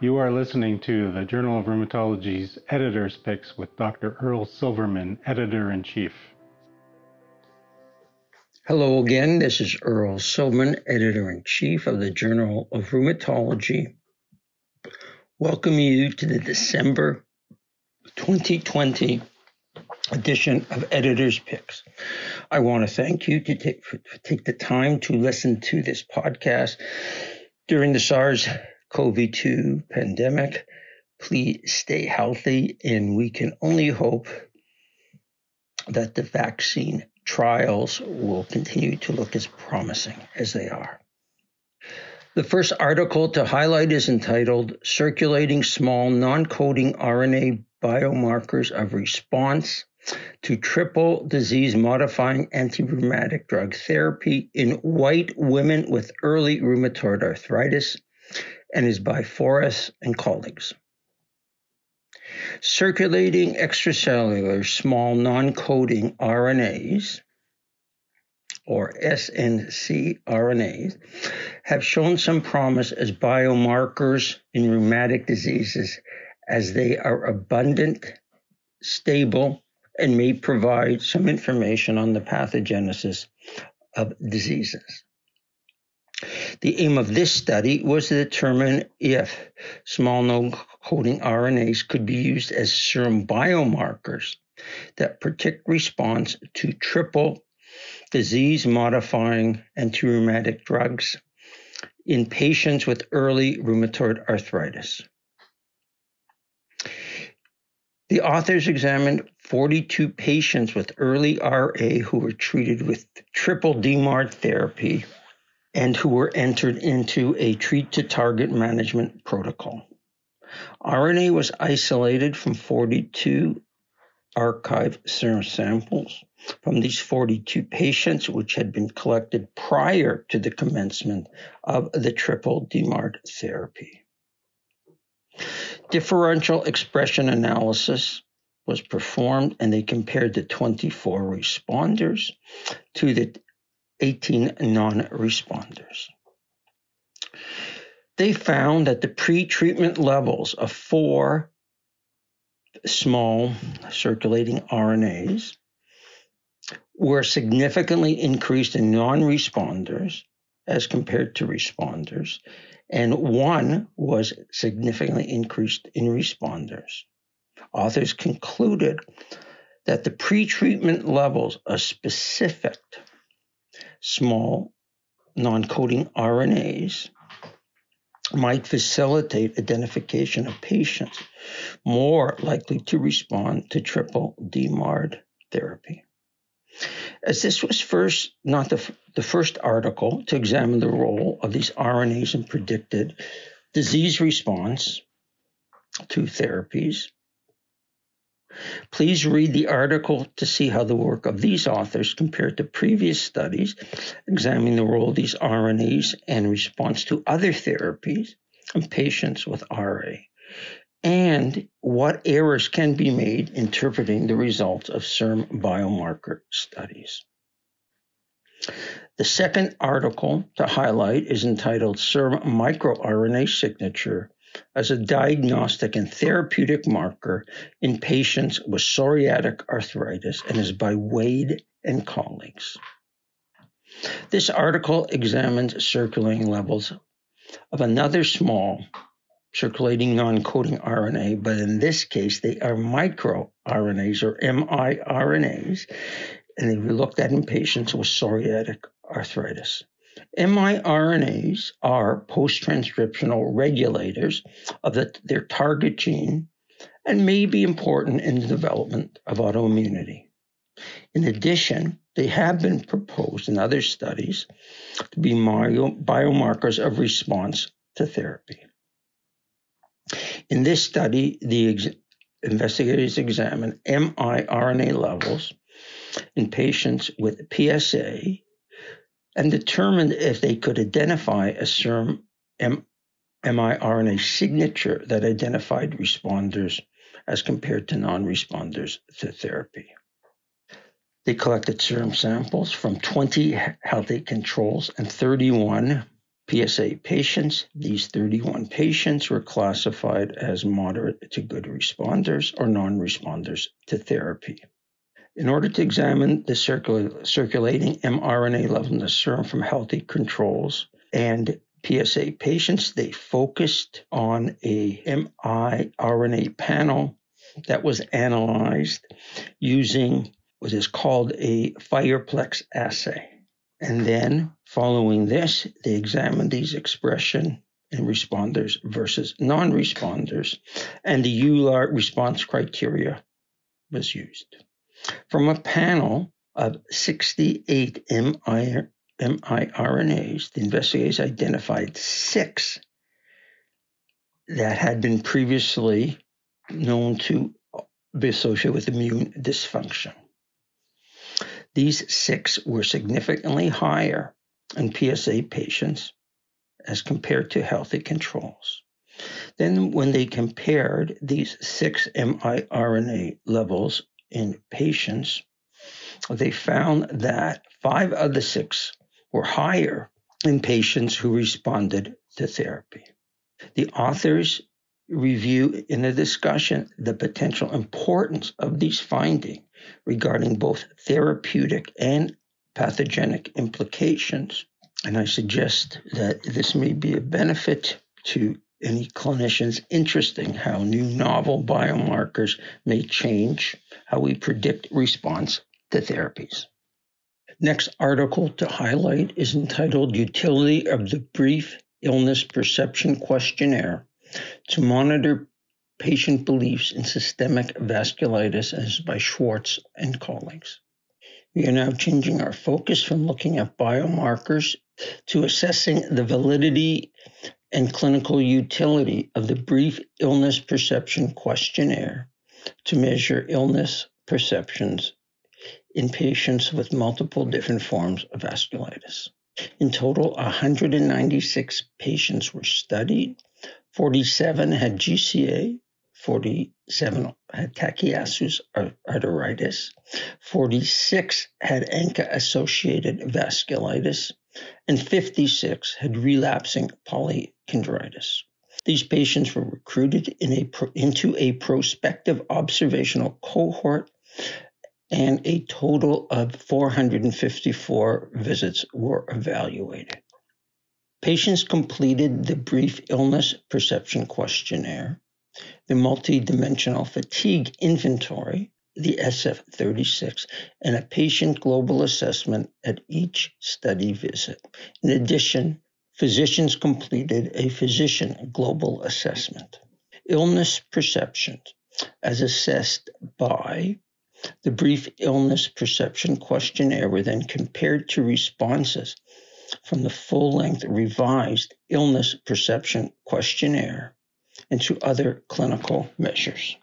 You are listening to the Journal of Rheumatology's Editor's Picks with Dr. Earl Silverman, Editor in Chief. Hello again. This is Earl Silverman, Editor in Chief of the Journal of Rheumatology. Welcome you to the December 2020 edition of Editor's Picks. I want to thank you to take, for, take the time to listen to this podcast during the SARS CoV 2 pandemic. Please stay healthy, and we can only hope that the vaccine trials will continue to look as promising as they are. The first article to highlight is entitled Circulating Small Non Coding RNA Biomarkers of Response to Triple Disease Modifying Antirheumatic Drug Therapy in White Women with Early Rheumatoid Arthritis and is by Foers and colleagues. Circulating extracellular small non coding RNAs, or SNC RNAs, have shown some promise as biomarkers in rheumatic diseases as they are abundant, stable, and may provide some information on the pathogenesis of diseases. The aim of this study was to determine if small non coding RNAs could be used as serum biomarkers that predict response to triple disease modifying antirheumatic drugs in patients with early rheumatoid arthritis. The authors examined 42 patients with early RA who were treated with triple DMARD therapy and who were entered into a treat to target management protocol. RNA was isolated from 42 archive serum samples from these 42 patients, which had been collected prior to the commencement of the triple DMARD therapy. Differential expression analysis was performed and they compared the 24 responders to the 18 non responders. They found that the pre treatment levels of four small circulating RNAs were significantly increased in non responders as compared to responders, and one was significantly increased in responders. Authors concluded that the pretreatment levels of specific small non coding RNAs might facilitate identification of patients more likely to respond to triple DMARD therapy. As this was first not the, the first article to examine the role of these RNAs in predicted disease response to therapies, Please read the article to see how the work of these authors compared to previous studies examining the role of these RNAs in response to other therapies in patients with RA, and what errors can be made interpreting the results of serum biomarker studies. The second article to highlight is entitled Serum microRNA Signature as a diagnostic and therapeutic marker in patients with psoriatic arthritis and is by Wade and colleagues. This article examines circulating levels of another small circulating non coding RNA, but in this case, they are microRNAs or miRNAs, and they looked at in patients with psoriatic arthritis miRNAs are post transcriptional regulators of the, their target gene and may be important in the development of autoimmunity. In addition, they have been proposed in other studies to be biomarkers of response to therapy. In this study, the ex- investigators examined miRNA levels in patients with PSA and determined if they could identify a serum miRNA signature that identified responders as compared to non responders to therapy. They collected serum samples from 20 healthy controls and 31 PSA patients, these 31 patients were classified as moderate to good responders or non responders to therapy. In order to examine the circul- circulating mRNA level in the serum from healthy controls and PSA patients, they focused on a miRNA panel that was analyzed using what is called a Fireplex assay. And then, following this, they examined these expression and responders versus non responders, and the EULAR response criteria was used. From a panel of 68 miRNAs, the investigators identified six that had been previously known to be associated with immune dysfunction. These six were significantly higher in PSA patients as compared to healthy controls. Then, when they compared these six miRNA levels in patients, they found that five of the six were higher in patients who responded to therapy. The authors review in the discussion the potential importance of these findings regarding both therapeutic and pathogenic implications. And I suggest that this may be a benefit to any clinicians interesting how new novel biomarkers may change how we predict response to therapies. Next article to highlight is entitled Utility of the Brief Illness Perception Questionnaire to Monitor patient beliefs in systemic vasculitis as by Schwartz and colleagues. We are now changing our focus from looking at biomarkers to assessing the validity and clinical utility of the brief illness perception questionnaire to measure illness perceptions in patients with multiple different forms of vasculitis. In total, 196 patients were studied. 47 had GCA, 47 had Takayasu's arteritis, 46 had ANCA associated vasculitis, and 56 had relapsing polychondritis. These patients were recruited in a, into a prospective observational cohort, and a total of 454 visits were evaluated. Patients completed the brief illness perception questionnaire the multidimensional fatigue inventory, the SF36, and a patient global assessment at each study visit. In addition, physicians completed a physician global assessment. Illness perceptions, as assessed by the brief illness perception questionnaire, were then compared to responses from the full length revised illness perception questionnaire and to other clinical measures.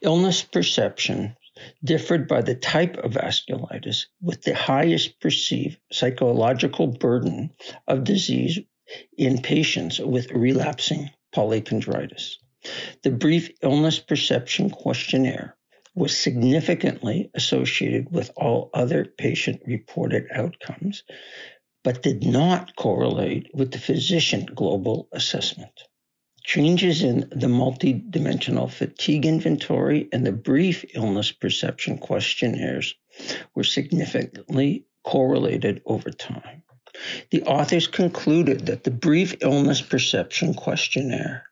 Illness perception differed by the type of vasculitis with the highest perceived psychological burden of disease in patients with relapsing polychondritis. The brief illness perception questionnaire was significantly associated with all other patient reported outcomes, but did not correlate with the physician global assessment. Changes in the multidimensional fatigue inventory and the brief illness perception questionnaires were significantly correlated over time. The authors concluded that the brief illness perception questionnaire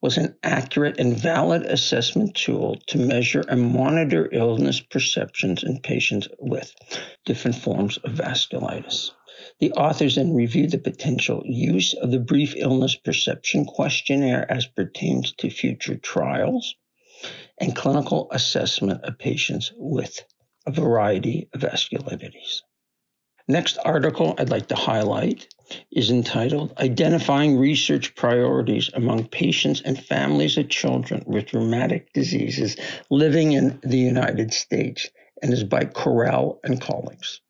was an accurate and valid assessment tool to measure and monitor illness perceptions in patients with different forms of vasculitis. The authors then reviewed the potential use of the brief illness perception questionnaire as pertains to future trials and clinical assessment of patients with a variety of vasculitides. Next article I'd like to highlight is entitled Identifying Research Priorities Among Patients and Families of Children with Rheumatic Diseases Living in the United States and is by Correll and colleagues.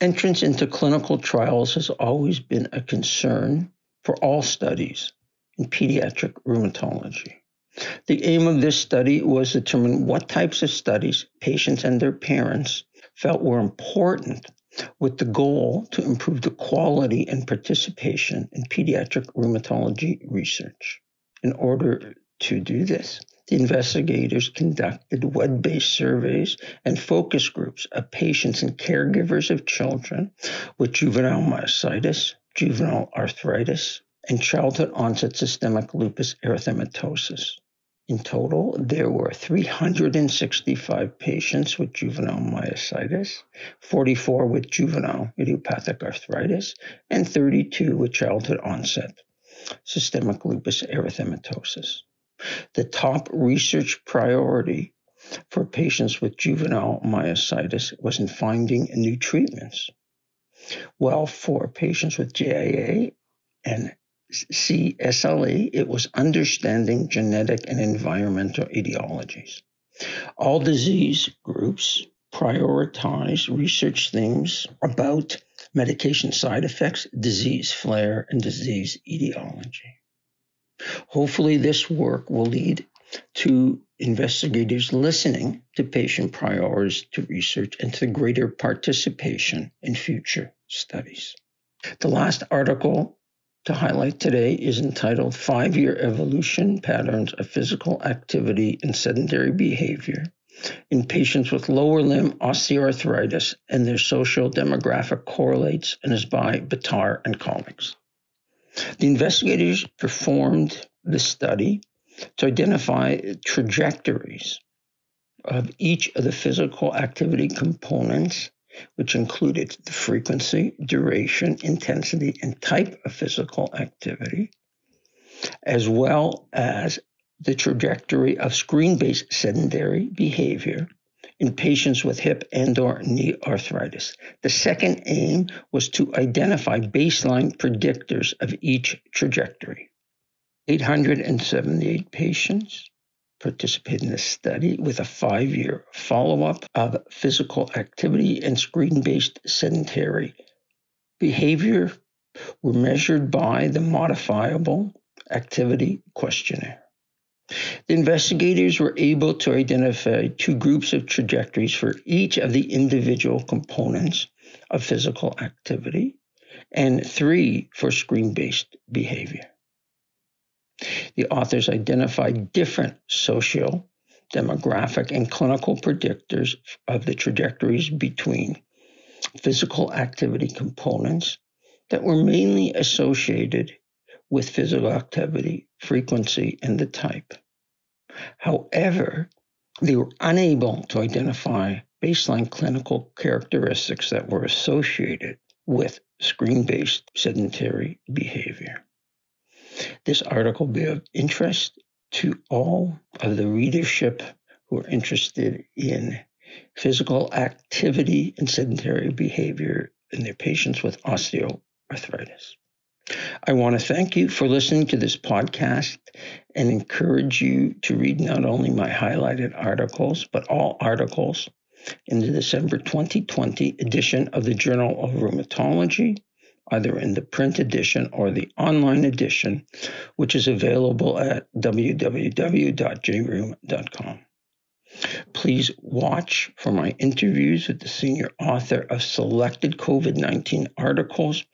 Entrance into clinical trials has always been a concern for all studies in pediatric rheumatology. The aim of this study was to determine what types of studies patients and their parents felt were important with the goal to improve the quality and participation in pediatric rheumatology research. In order to do this, the investigators conducted web based surveys and focus groups of patients and caregivers of children with juvenile myositis, juvenile arthritis, and childhood onset systemic lupus erythematosus. In total, there were 365 patients with juvenile myositis, 44 with juvenile idiopathic arthritis, and 32 with childhood onset systemic lupus erythematosus. The top research priority for patients with juvenile myositis was in finding new treatments. While for patients with JIA and CSLE, it was understanding genetic and environmental etiologies. All disease groups prioritize research themes about medication side effects, disease flare, and disease etiology. Hopefully, this work will lead to investigators listening to patient priorities to research and to greater participation in future studies. The last article to highlight today is entitled Five Year Evolution Patterns of Physical Activity and Sedentary Behavior in Patients with Lower Limb Osteoarthritis and Their Social Demographic Correlates and is by Batar and colleagues. The investigators performed the study to identify trajectories of each of the physical activity components, which included the frequency, duration, intensity, and type of physical activity, as well as the trajectory of screen based sedentary behavior in patients with hip and or knee arthritis. The second aim was to identify baseline predictors of each trajectory. 878 patients participated in the study with a five-year follow-up of physical activity and screen-based sedentary behavior were measured by the modifiable activity questionnaire. The investigators were able to identify two groups of trajectories for each of the individual components of physical activity and three for screen based behavior. The authors identified different social, demographic, and clinical predictors of the trajectories between physical activity components that were mainly associated with physical activity, frequency, and the type. However, they were unable to identify baseline clinical characteristics that were associated with screen based sedentary behavior. This article will be of interest to all of the readership who are interested in physical activity and sedentary behavior in their patients with osteoarthritis. I want to thank you for listening to this podcast and encourage you to read not only my highlighted articles, but all articles in the December 2020 edition of the Journal of Rheumatology, either in the print edition or the online edition, which is available at www.jrheum.com. Please watch for my interviews with the senior author of selected COVID 19 articles,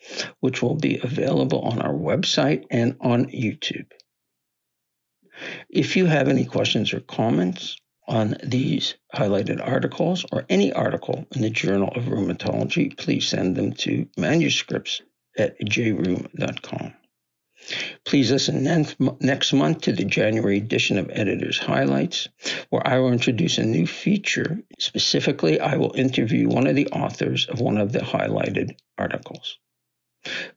which will be available on our website and on YouTube. If you have any questions or comments on these highlighted articles or any article in the Journal of Rheumatology, please send them to manuscripts at jrheum.com. Please listen next month to the January edition of Editor's Highlights, where I will introduce a new feature. Specifically, I will interview one of the authors of one of the highlighted articles.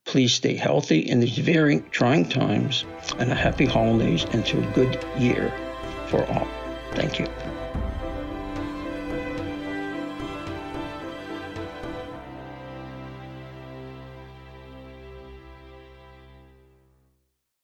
Please stay healthy in these very trying times and a happy holidays and to a good year for all. Thank you.